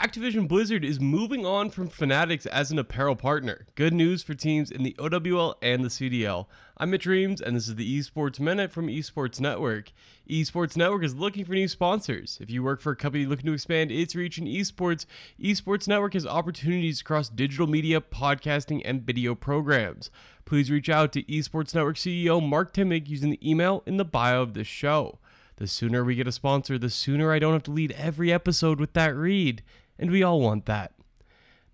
Activision Blizzard is moving on from Fanatics as an apparel partner. Good news for teams in the OWL and the CDL. I'm Mitch Reams, and this is the Esports Minute from Esports Network. Esports Network is looking for new sponsors. If you work for a company looking to expand its reach in esports, Esports Network has opportunities across digital media, podcasting, and video programs. Please reach out to Esports Network CEO Mark Timmig using the email in the bio of this show. The sooner we get a sponsor, the sooner I don't have to lead every episode with that read. And we all want that.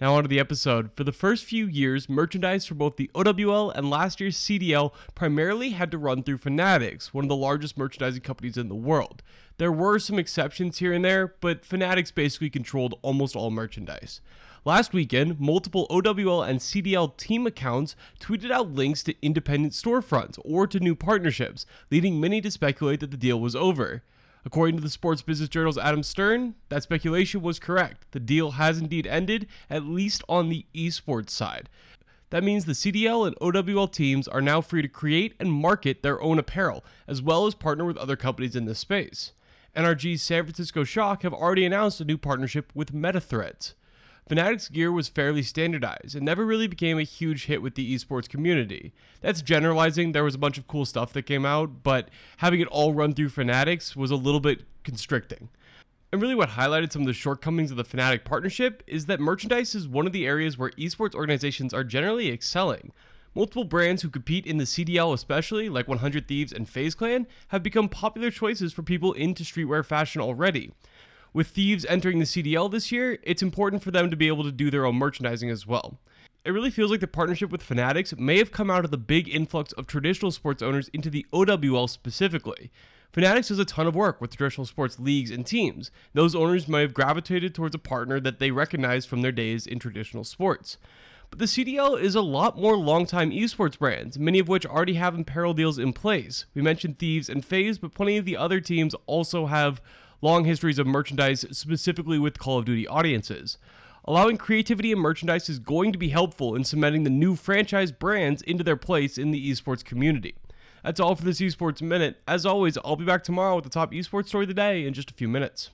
Now, on to the episode. For the first few years, merchandise for both the OWL and last year's CDL primarily had to run through Fanatics, one of the largest merchandising companies in the world. There were some exceptions here and there, but Fanatics basically controlled almost all merchandise. Last weekend, multiple OWL and CDL team accounts tweeted out links to independent storefronts or to new partnerships, leading many to speculate that the deal was over. According to the Sports Business Journal's Adam Stern, that speculation was correct. The deal has indeed ended, at least on the esports side. That means the CDL and OWL teams are now free to create and market their own apparel, as well as partner with other companies in this space. NRG's San Francisco Shock have already announced a new partnership with MetaThreads. Fanatics gear was fairly standardized and never really became a huge hit with the esports community. That's generalizing, there was a bunch of cool stuff that came out, but having it all run through Fanatics was a little bit constricting. And really, what highlighted some of the shortcomings of the Fanatics partnership is that merchandise is one of the areas where esports organizations are generally excelling. Multiple brands who compete in the CDL, especially like 100 Thieves and FaZe Clan, have become popular choices for people into streetwear fashion already. With Thieves entering the CDL this year, it's important for them to be able to do their own merchandising as well. It really feels like the partnership with Fanatics may have come out of the big influx of traditional sports owners into the OWL specifically. Fanatics does a ton of work with traditional sports leagues and teams. Those owners may have gravitated towards a partner that they recognize from their days in traditional sports. But the CDL is a lot more longtime esports brands, many of which already have apparel deals in place. We mentioned Thieves and FaZe, but plenty of the other teams also have long histories of merchandise specifically with Call of Duty audiences. Allowing creativity in merchandise is going to be helpful in cementing the new franchise brands into their place in the esports community. That's all for this esports minute. As always, I'll be back tomorrow with the top esports story of the day in just a few minutes.